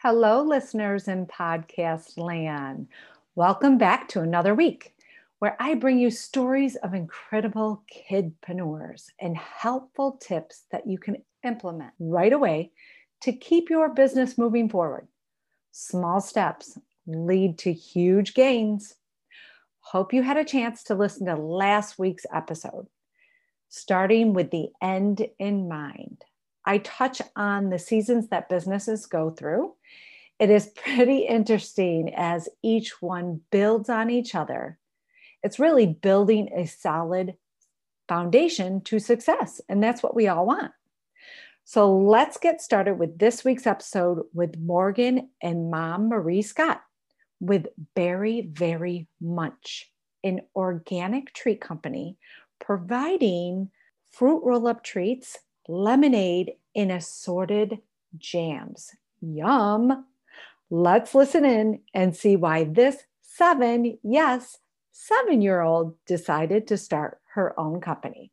Hello, listeners in podcast land. Welcome back to another week where I bring you stories of incredible kidpreneurs and helpful tips that you can implement right away to keep your business moving forward. Small steps lead to huge gains. Hope you had a chance to listen to last week's episode, starting with the end in mind. I touch on the seasons that businesses go through. It is pretty interesting as each one builds on each other. It's really building a solid foundation to success, and that's what we all want. So let's get started with this week's episode with Morgan and Mom Marie Scott with Berry Very Munch, an organic treat company providing fruit roll up treats lemonade in assorted jams. Yum! Let's listen in and see why this seven, yes, seven year old decided to start her own company.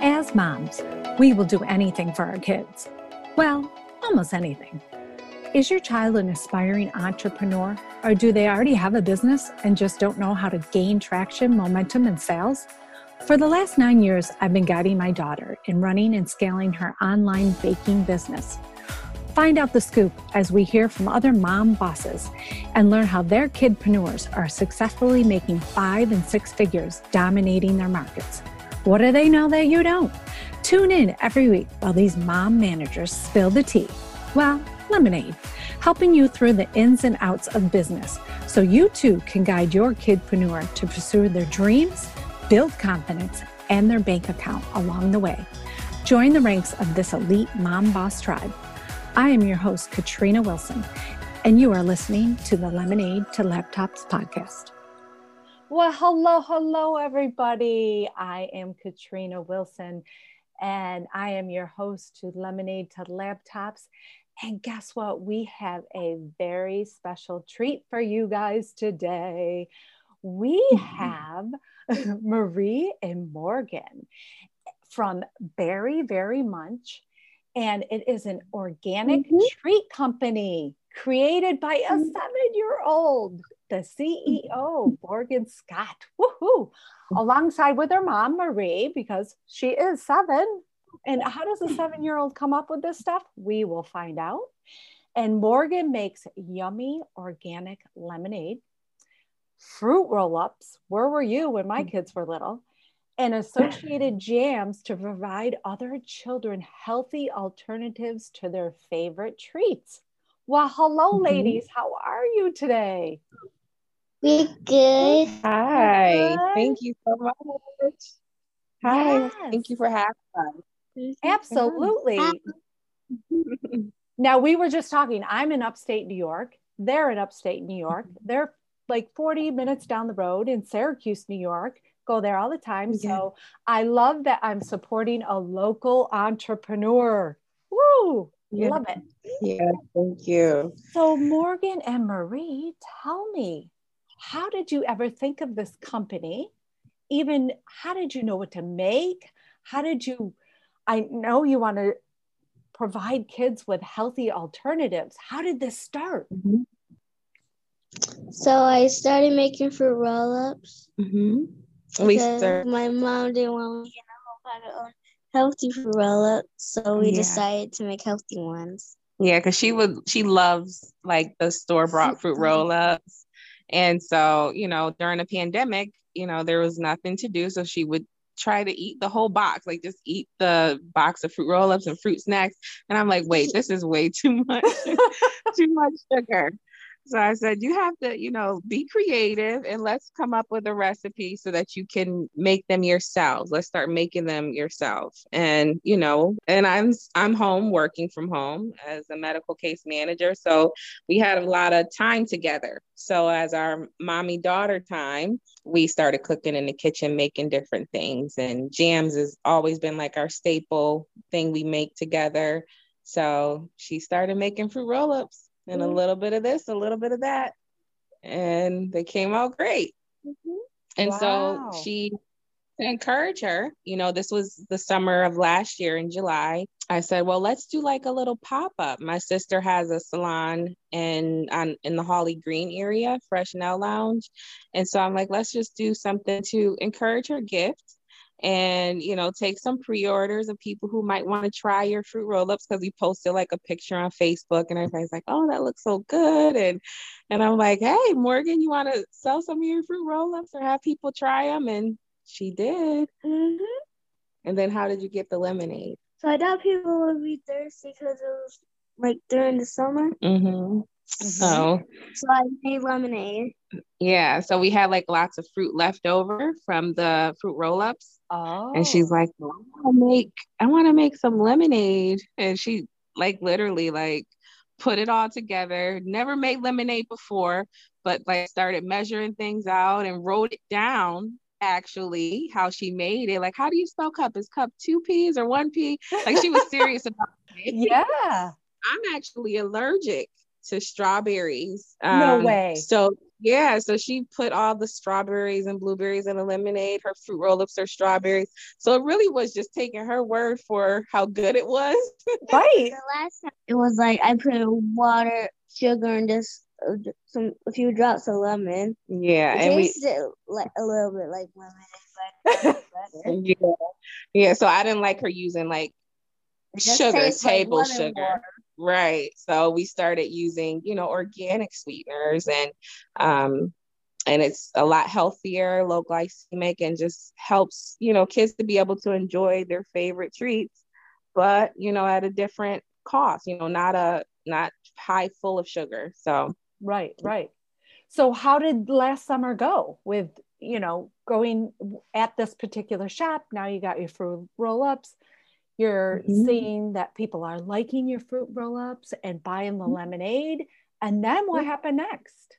As moms, we will do anything for our kids. Well, almost anything. Is your child an aspiring entrepreneur, or do they already have a business and just don't know how to gain traction, momentum, and sales? For the last nine years, I've been guiding my daughter in running and scaling her online baking business. Find out the scoop as we hear from other mom bosses and learn how their kidpreneurs are successfully making five and six figures, dominating their markets. What do they know that you don't? Tune in every week while these mom managers spill the tea. Well, lemonade, helping you through the ins and outs of business so you too can guide your kidpreneur to pursue their dreams build confidence and their bank account along the way. Join the ranks of this elite mom boss tribe. I am your host, Katrina Wilson, and you are listening to the Lemonade to Laptops podcast. Well, hello, hello, everybody. I am Katrina Wilson, and I am your host to Lemonade to Laptops. And guess what? We have a very special treat for you guys today. We have Marie and Morgan from Berry Very Munch. And it is an organic mm-hmm. treat company created by a mm-hmm. seven year old, the CEO, Morgan Scott. Woohoo! Alongside with her mom, Marie, because she is seven. And how does a seven year old come up with this stuff? We will find out. And Morgan makes yummy organic lemonade fruit roll ups. Where were you when my mm. kids were little? And associated jams to provide other children healthy alternatives to their favorite treats. Well, hello, mm-hmm. ladies. How are you today? We good. Hi. Good. Thank you so much. Hi. Yes. Thank you for having us. Absolutely. now, we were just talking. I'm in upstate New York. They're in upstate New York. They're like 40 minutes down the road in Syracuse, New York. Go there all the time. Yeah. So I love that I'm supporting a local entrepreneur. Woo! Yeah. Love it. Yeah, thank you. So, Morgan and Marie, tell me, how did you ever think of this company? Even how did you know what to make? How did you? I know you want to provide kids with healthy alternatives. How did this start? Mm-hmm. So I started making fruit roll-ups. Mm-hmm. We start- my mom didn't want me to know how to healthy fruit roll-ups, so we yeah. decided to make healthy ones. Yeah, because she would she loves like the store bought fruit roll-ups. And so, you know, during the pandemic, you know, there was nothing to do. So she would try to eat the whole box, like just eat the box of fruit roll-ups and fruit snacks. And I'm like, wait, this is way too much, too much sugar. So I said, you have to, you know, be creative and let's come up with a recipe so that you can make them yourselves. Let's start making them yourself. And, you know, and I'm I'm home working from home as a medical case manager. So we had a lot of time together. So as our mommy daughter time, we started cooking in the kitchen, making different things. And jams has always been like our staple thing we make together. So she started making fruit roll-ups and mm-hmm. a little bit of this, a little bit of that. And they came out great. Mm-hmm. And wow. so she to encourage her, you know, this was the summer of last year in July. I said, well, let's do like a little pop up. My sister has a salon in on in the Hawley Green area, Fresh Nail Lounge, and so I'm like, let's just do something to encourage her gift and you know take some pre-orders of people who might want to try your fruit roll-ups because we posted like a picture on facebook and everybody's like oh that looks so good. And and i'm like hey morgan you want to sell some of your fruit roll-ups or have people try them and she did. Mm-hmm. and then how did you get the lemonade? So i thought people would be thirsty because it was like during the summer. Mm-hmm. Mm-hmm. So, so I made lemonade. Yeah. So we had like lots of fruit left over from the fruit roll ups. Oh. And she's like, I want to make, I want to make some lemonade. And she like literally like put it all together. Never made lemonade before, but like started measuring things out and wrote it down actually how she made it. Like, how do you spell cup? Is cup two P's or one P? Like she was serious about it. Yeah. I'm actually allergic to strawberries. Um, no way. So yeah, so she put all the strawberries and blueberries in a lemonade. Her fruit roll-ups are strawberries. So it really was just taking her word for how good it was. right. The last time it was like I put water, sugar, and just uh, some a few drops of lemon. Yeah, it and tasted we, like a little bit like lemon. yeah, yeah. So I didn't like her using like sugar, table like sugar. Water. Right. So we started using, you know, organic sweeteners and um and it's a lot healthier, low glycemic and just helps, you know, kids to be able to enjoy their favorite treats, but you know, at a different cost, you know, not a not high full of sugar. So right, right. So how did last summer go with, you know, going at this particular shop? Now you got your fruit roll-ups you're mm-hmm. seeing that people are liking your fruit roll ups and buying the mm-hmm. lemonade. And then what happened next?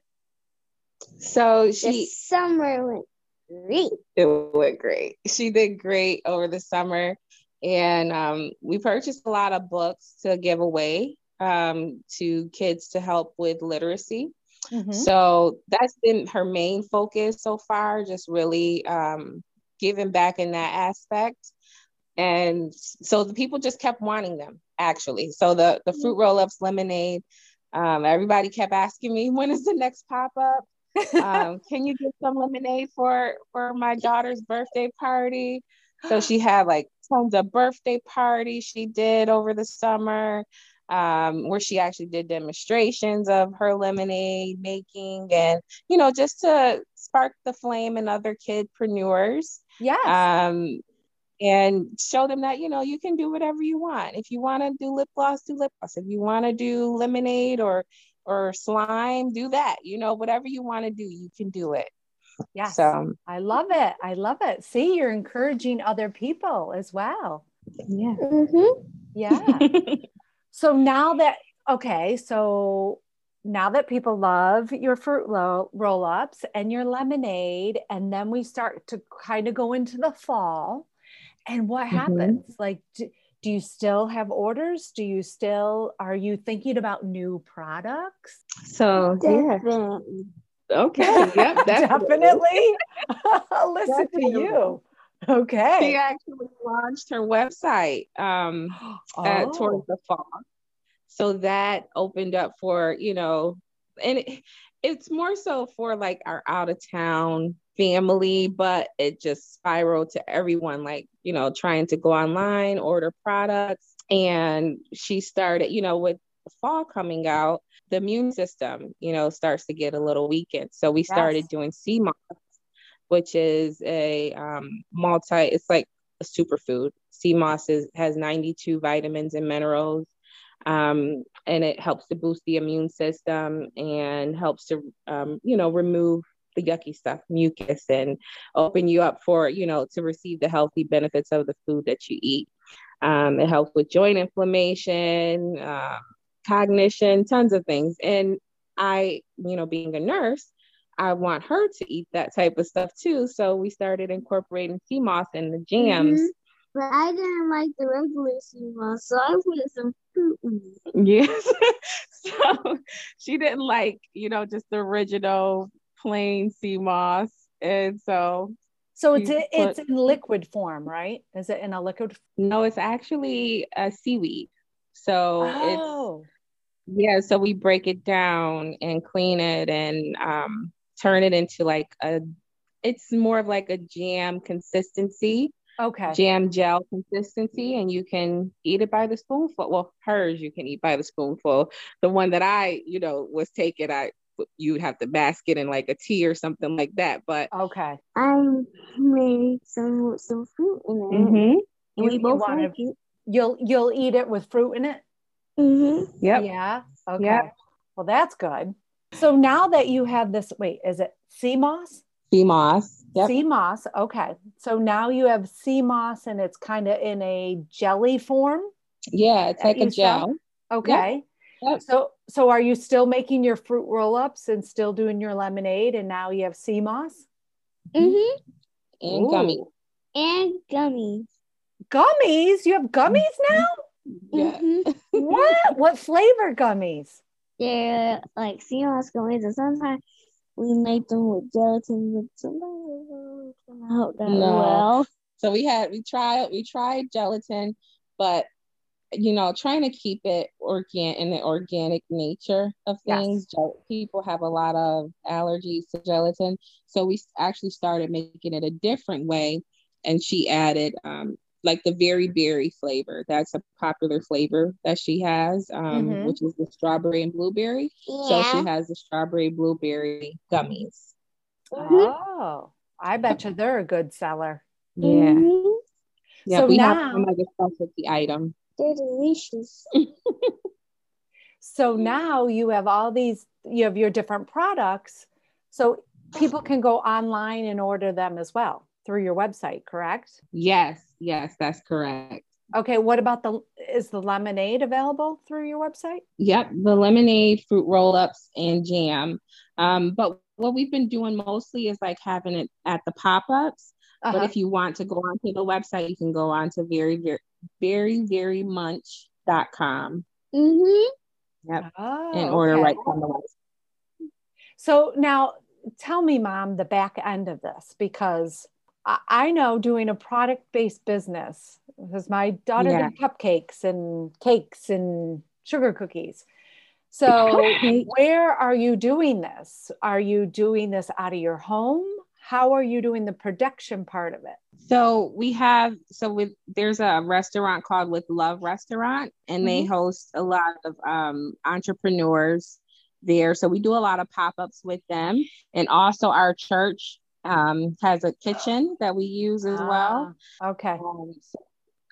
So she the summer went great. It went great. She did great over the summer. And um, we purchased a lot of books to give away um, to kids to help with literacy. Mm-hmm. So that's been her main focus so far, just really um, giving back in that aspect and so the people just kept wanting them actually. So the the fruit roll-ups lemonade um, everybody kept asking me when is the next pop-up? Um, can you get some lemonade for for my daughter's birthday party? So she had like tons of birthday parties she did over the summer um, where she actually did demonstrations of her lemonade making and you know just to spark the flame in other kidpreneurs. Yes. Um and show them that you know you can do whatever you want. If you want to do lip gloss do lip gloss. If you want to do lemonade or or slime do that you know whatever you want to do you can do it. Yes. So i love it. I love it. See you're encouraging other people as well. Yeah. Mm-hmm. yeah. So now that okay so now that people love your fruit roll ups and your lemonade, and then we start to kind of go into the fall, and what mm-hmm. happens? Like do, do you still have orders? Do you still are you thinking about new products? So definitely. yeah okay. Yep definitely, i'll listen definitely. to you. Okay. She actually launched her website um oh. at, towards the fall. So that opened up for you know and it, it's more so for like our out of town family, but it just spiraled to everyone, like, you know, trying to go online, order products. And she started, you know, with the fall coming out, the immune system, you know, starts to get a little weakened. So we started yes. doing sea moss, which is a um, multi, it's like a superfood. Sea moss is, has 92 vitamins and minerals. Um, and it helps to boost the immune system and helps to, um, you know, remove the yucky stuff, mucus, and open you up for, you know, to receive the healthy benefits of the food that you eat. Um, it helps with joint inflammation, uh, cognition, tons of things. And I, you know, being a nurse, I want her to eat that type of stuff too. So we started incorporating sea moss in the jams. Mm-hmm. But I didn't like the regular sea moss, so I put some fruit in it. Yes. so she didn't like, you know, just the original plain sea moss. And so So it's a, it's in liquid form, right? Is it in a liquid? No, it's actually a seaweed. So oh. it's yeah. So we break it down and clean it and um, turn it into like a. It's more of like a jam consistency. Okay. Jam gel consistency, and you can eat it by the spoonful. Well, hers you can eat by the spoonful. The one that I, you know, was taken, I you would have to bask it in like a tea or something like that. But okay, I made some some fruit in it, mm-hmm. we both like it. You'll you'll eat it with fruit in it. Mm-hmm. Yep. Yeah. Okay. Yep. Well, that's good. So now that you have this, wait, is it sea moss? Sea moss. Yep. Sea moss. Okay. So now you have sea moss and it's kind of in a jelly form. Yeah, it's like a gel. Okay. Yep. Yep. So so are you still making your fruit roll-ups and still doing your lemonade and now you have sea moss? Mm-hmm. And Ooh. gummies. And gummies. Gummies? You have gummies now? Yeah. Mm-hmm. what? What flavor gummies? They're like sea moss gummies and sometimes we made them with gelatin, but sometimes I hope that no. well. So we had we tried we tried gelatin, but you know, trying to keep it organic in the organic nature of things. Yes. People have a lot of allergies to gelatin. So we actually started making it a different way. And she added um, like the very berry flavor. That's a popular flavor that she has, um, mm-hmm. which is the strawberry and blueberry. Yeah. So she has the strawberry blueberry gummies. Oh, I bet you they're a good seller. Yeah. Mm-hmm. Yeah, so we now, have some like a specialty item. They're delicious. so now you have all these, you have your different products. So people can go online and order them as well through your website, correct? Yes, yes, that's correct. Okay, what about the is the lemonade available through your website? Yep, the lemonade, fruit roll-ups, and jam. Um, but what we've been doing mostly is like having it at the pop-ups. Uh-huh. But if you want to go onto the website, you can go on to very, very, very, very munch.com. Mm-hmm. Yep. Oh, and order okay. right from the website. So now tell me, mom, the back end of this because I know doing a product based business because my daughter yeah. did cupcakes and cakes and sugar cookies. So, where are you doing this? Are you doing this out of your home? how are you doing the production part of it? So we have so with there's a restaurant called With Love Restaurant, and mm-hmm. they host a lot of um, entrepreneurs there. So we do a lot of pop-ups with them, and also our church um, has a kitchen that we use as well. Ah, okay. Um, so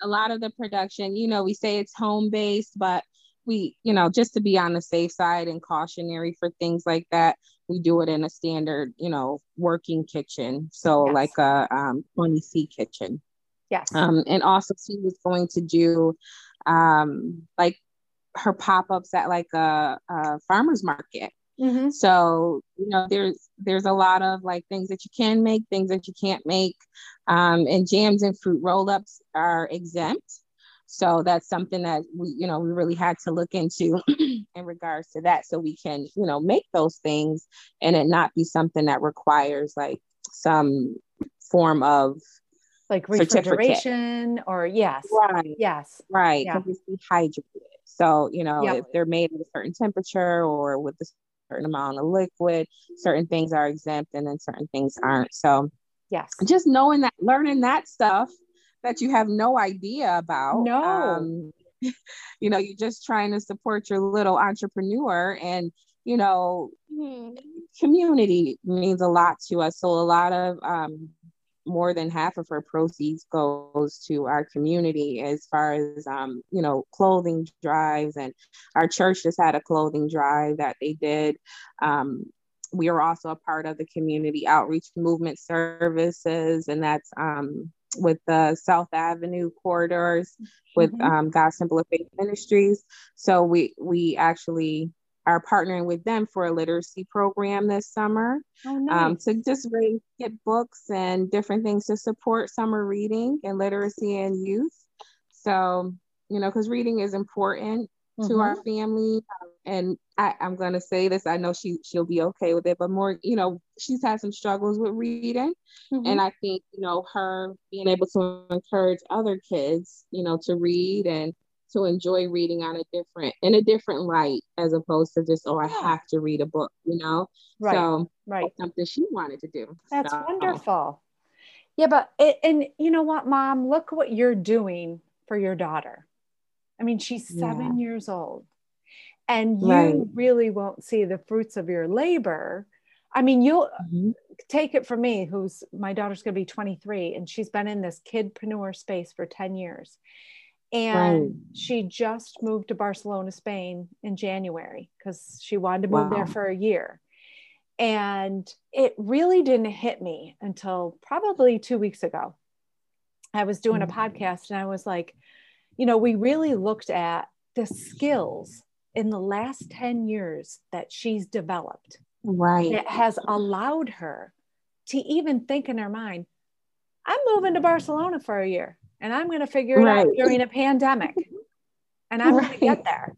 a lot of the production, you know, we say it's home based, but we, you know, just to be on the safe side and cautionary for things like that, we do it in a standard, you know, working kitchen. So yes. like a um, 20C kitchen. Yes. Um, and also she was going to do um, like her pop-ups at like a, a farmer's market. Mm-hmm. So you know, there's there's a lot of like things that you can make, things that you can't make, um, and jams and fruit roll-ups are exempt. So that's something that we, you know, we really had to look into in regards to that so we can, you know, make those things and it not be something that requires like some form of like refrigeration or yes. Right. Yes. Right. Yeah. Dehydrated. So, you know, yep. if they're made at a certain temperature or with a certain amount of liquid, certain things are exempt and then certain things aren't. So yes. Just knowing that learning that stuff that you have no idea about. No. Um, you know, you're just trying to support your little entrepreneur and, you know, mm-hmm. community means a lot to us. So a lot of um, more than half of her proceeds goes to our community as far as um, you know clothing drives and our church just had a clothing drive that they did um, we are also a part of the community outreach movement services and that's um, with the South Avenue corridors with mm-hmm. um, God Simple Faith Ministries. So we we actually are partnering with them for a literacy program this summer oh, um, nice. um, to just really get books and different things to support summer reading and literacy and youth. So you know, because reading is important mm-hmm. to our family, um, and I, am gonna say this. I know she she'll be okay with it, but more, you know, she's had some struggles with reading, mm-hmm. and I think you know her being able to encourage other kids, you know, to read and to enjoy reading on a different in a different light as opposed to just oh I have to read a book, you know. Right. So right. something she wanted to do. That's so. wonderful. Yeah, but it, and you know what, mom, look what you're doing for your daughter. I mean, she's seven yeah. years old and you right. really won't see the fruits of your labor. I mean, you'll mm-hmm. take it from me, who's my daughter's going to be 23, and she's been in this kidpreneur space for 10 years. And right. she just moved to Barcelona, Spain in January because she wanted to move wow. there for a year. And it really didn't hit me until probably two weeks ago. I was doing mm-hmm. a podcast and I was like, you know, we really looked at the skills in the last 10 years that she's developed. Right. That has allowed her to even think in her mind, I'm moving to Barcelona for a year and I'm going to figure it right. out during a pandemic and I'm right. going to get there.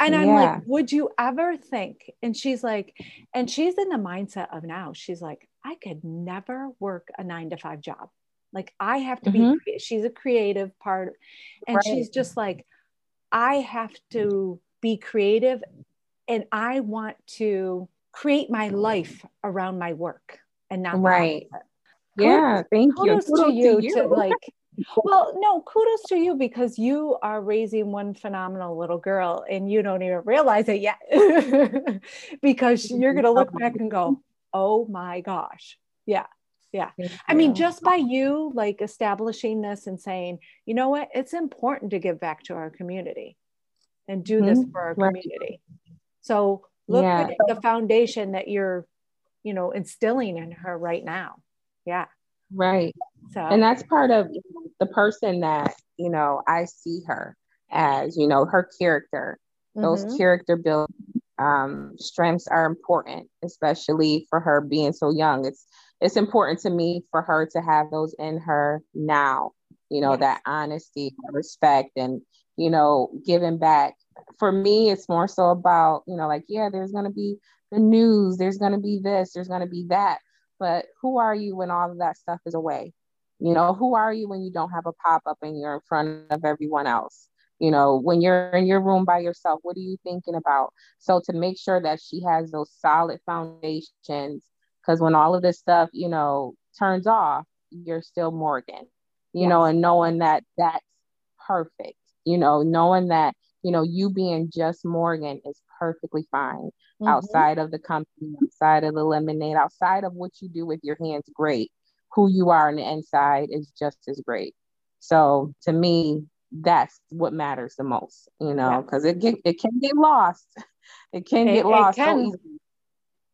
And I'm yeah. like, would you ever think? And she's like, and she's in the mindset of now, she's like, I could never work a nine to five job. Like, I have to mm-hmm. be, she's a creative part. And right. she's just like, I have to be creative and I want to create my life around my work and not right. Yeah, thank kudos you. Kudos to you, to you to like well, no, kudos to you because you are raising one phenomenal little girl and you don't even realize it yet because you're going to look back and go, oh my gosh. Yeah. Yeah. I mean, just by you like establishing this and saying, you know what, it's important to give back to our community and do mm-hmm. this for our community. So look yeah. at the foundation that you're, you know, instilling in her right now. Yeah. Right. So, and that's part of the person that, you know, I see her as, you know, her character. Those mm-hmm. character build um, strengths are important, especially for her being so young. It's it's important to me for her to have those in her now. You know, yes. that honesty, respect, and you know, giving back. For me, it's more so about, you know, like, yeah, there's gonna be the news, there's gonna be this, there's gonna be that but who are you when all of that stuff is away? You know, who are you when you don't have a pop up and you're in front of everyone else? You know, when you're in your room by yourself, what are you thinking about? So to make sure that she has those solid foundations, because when all of this stuff, you know, turns off, you're still Morgan, you yes. know, and knowing that that's perfect, you know, knowing that, you know, you being just Morgan is perfectly fine mm-hmm. outside of the company, outside of the lemonade, outside of what you do with your hands, great. Who you are on the inside is just as great. So to me, that's what matters the most, you know, because it get, it can get lost. It can it, get lost It, can. so easily.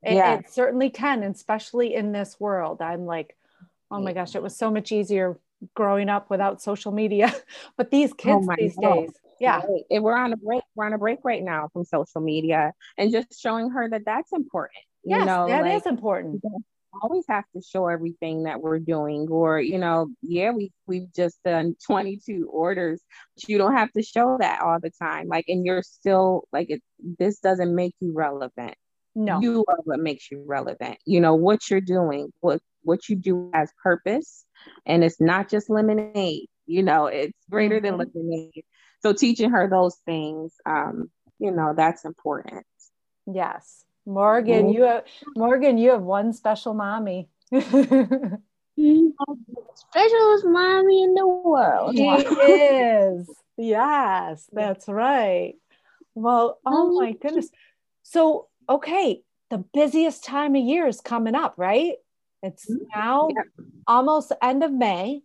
It, yeah. it certainly can, especially in this world. I'm like, oh my gosh, it was so much easier growing up without social media. but these oh kids oh these God. days, yeah right. and we're on a break we're on a break right now from social media and just showing her that that's important yes, you know that like, is important always have to show everything that we're doing or you know yeah we we've just done 22 orders but you don't have to show that all the time like and you're still like it this doesn't make you relevant. No. You are what makes you relevant. You know what you're doing what what you do has purpose and it's not just lemonade you know it's greater mm-hmm. than lemonade. So teaching her those things um you know that's important. Yes morgan you have morgan you have one special mommy. Specialest mommy in the world. She is. Yes that's right. Well oh my goodness. So okay the busiest time of year is coming up right? It's mm-hmm. now almost end of may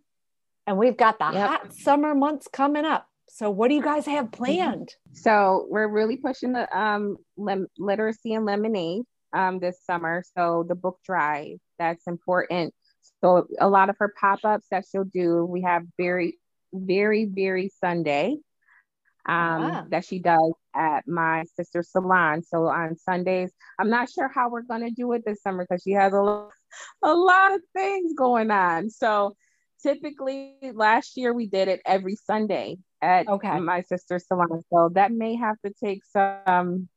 and we've got the yep. hot summer months coming up so, what do you guys have mm-hmm. planned? So, we're really pushing the um, lim- literacy and lemonade um, this summer. So, the book drive that's important. So, a lot of her pop ups that she'll do, we have very, very, very Sunday um, wow. that she does at my sister's salon. So, on Sundays, I'm not sure how we're going to do it this summer because she has a, a lot of things going on. So, typically last year we did it every Sunday at Okay. my sister's salon. So that may have to take some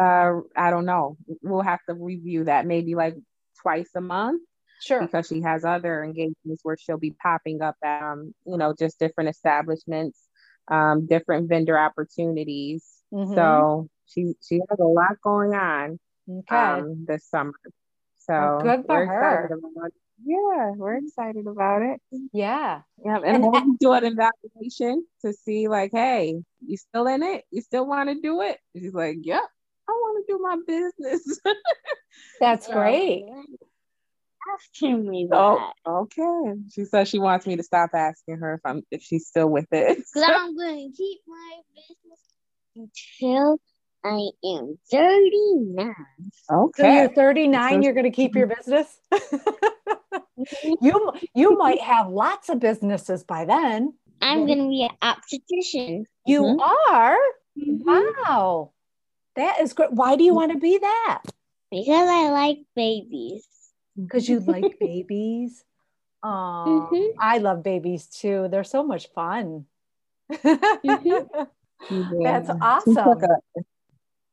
uh I don't know. We'll have to review that maybe like twice a month Sure. because she has other engagements where she'll be popping up at um, you know, just different establishments, um, different vendor opportunities. Mhm. So she she has a lot going on okay. um this summer. So Well, good for her. Yeah, we're mm-hmm. excited about it. yeah. Yeah, and, And- we'll do an evaluation to see, like, hey, you still in it? You still want to do it? And she's like, yep, I want to do my business. That's So- great. Asking me that. oh, okay. She says she wants me to stop asking her if I'm if she's still with it. Because I'm going to keep my business until I am 39. So okay. you're 39, So- you're going to keep your business? you you might have lots of businesses by then. I'm going to be an obstetrician. You Mhm. are? Mhm. Wow. That is great. Why do you want to be that? Because I like babies. Because you like babies. Oh, Mhm. I love babies too. They're so much fun. Yeah. That's awesome.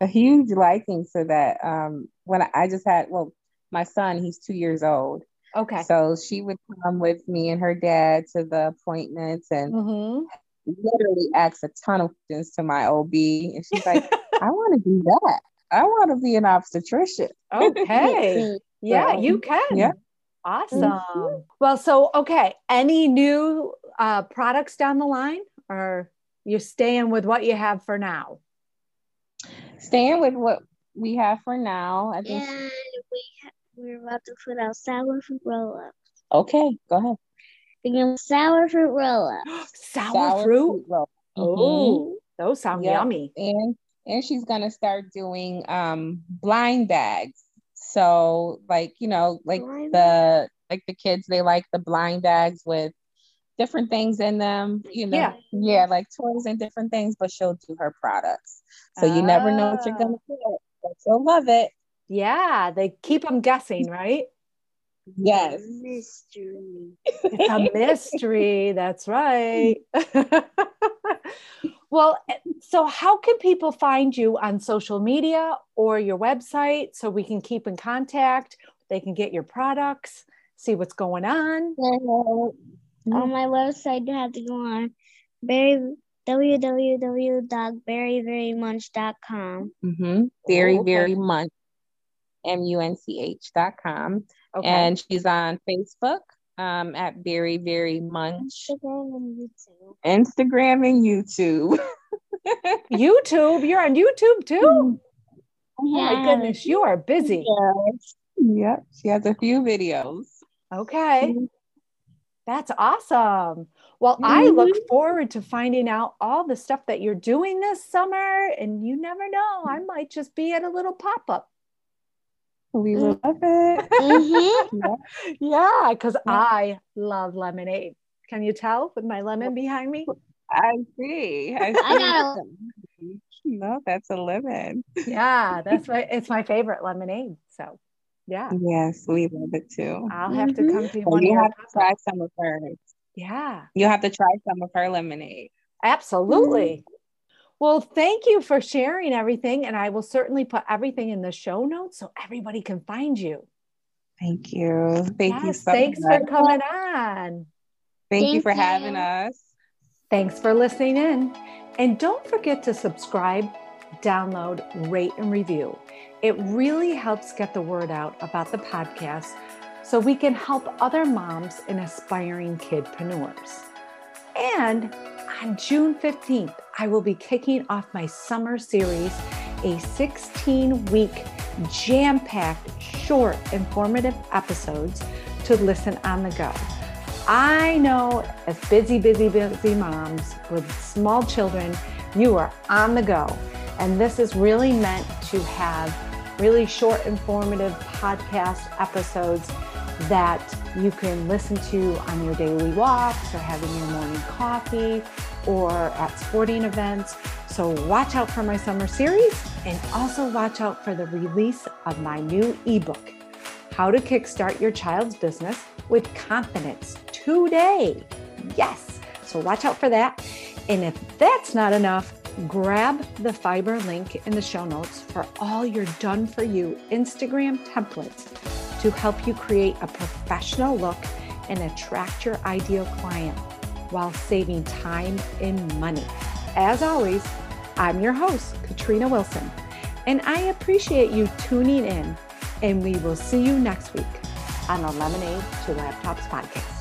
A, huge liking for that. Um, when I, just had, well, my son, he's two years old. Okay. So she would come with me and her dad to the appointments and hmm literally ask a ton of questions to my OB. And she's like, I want to do that. I want to be an obstetrician. Okay. Yeah, So, you can. yeah. Awesome. Well, so okay. Any new uh, products down the line, or you're staying with what you have for now? Staying with what we have for now. I think. And we ha- we're about to put out sour fruit roll up. Okay, go ahead. We're going to sour fruit roll up. Sour, fruit. roll. Oh, those sound Yeah. yummy. and and she's gonna start doing um blind bags so like you know like Blind the like the kids they like the blind bags with different things in them you know Yeah. yeah like toys and different things but she'll do her products so you never know what you're gonna ah. get but she'll love it Yeah, they keep them guessing, right? yes Mystery. It's a mystery. That's right. well, eh, so how can people find you on social media or your website so we can keep in contact? They can get your products, see what's going on. So, on my website, you have to go on berry, www.berryverymunch.com. mm-hmm. very Oh, okay. very much m-u-n-c-h dot com Okay. and she's on facebook um, at very very munch Instagram and YouTube. Instagram and YouTube. YouTube, you're on YouTube too? Oh my goodness, you are busy. Yes. yep, she has a few videos. Okay. That's awesome. Well, I look Mhm. forward to finding out all the stuff that you're doing this summer. And you never know, I might just be at a little pop up. We love it. Mhm. Yep. Yeah, because I love lemonade. Can you tell with my lemon behind me? I see. I, see. I got No, that's a lemon. Yeah, that's my it's my favorite lemonade. So yeah, Yes, we love it too. I'll have to Mhm. come to Well, you your have to try some of hers. Yeah, You have to try some of her lemonade. absolutely. Well, thank you for sharing everything. And I will certainly put everything in the show notes so everybody can find you. Thank you. Thank you Yes, so thanks much. for coming on. Thank, you Thank for having us. Thanks for listening in. And don't forget to subscribe, download, rate, and review. It really helps get the word out about the podcast so we can help other moms and aspiring kidpreneurs. And on June 15th, I will be kicking off my summer series, a 16 week jam packed, short, informative episodes to listen on the go. I know as busy, busy, busy moms with small children, you are on the go. And this is really meant to have really short, informative podcast episodes that you can listen to on your daily walks or having your morning coffee or at sporting events. So watch out for my summer series and also watch out for the release of my new ebook, How to Kickstart Your Child's Business with Confidence today. Yes. So watch out for that. And if that's not enough, grab the fiber link in the show notes for all your done for you Instagram templates to help you create a professional look and attract your ideal client while saving time and money. As always, I'm your host, Katrina Wilson, and I appreciate you tuning in. And we will see you next week on the Lemonade to Laptops podcast.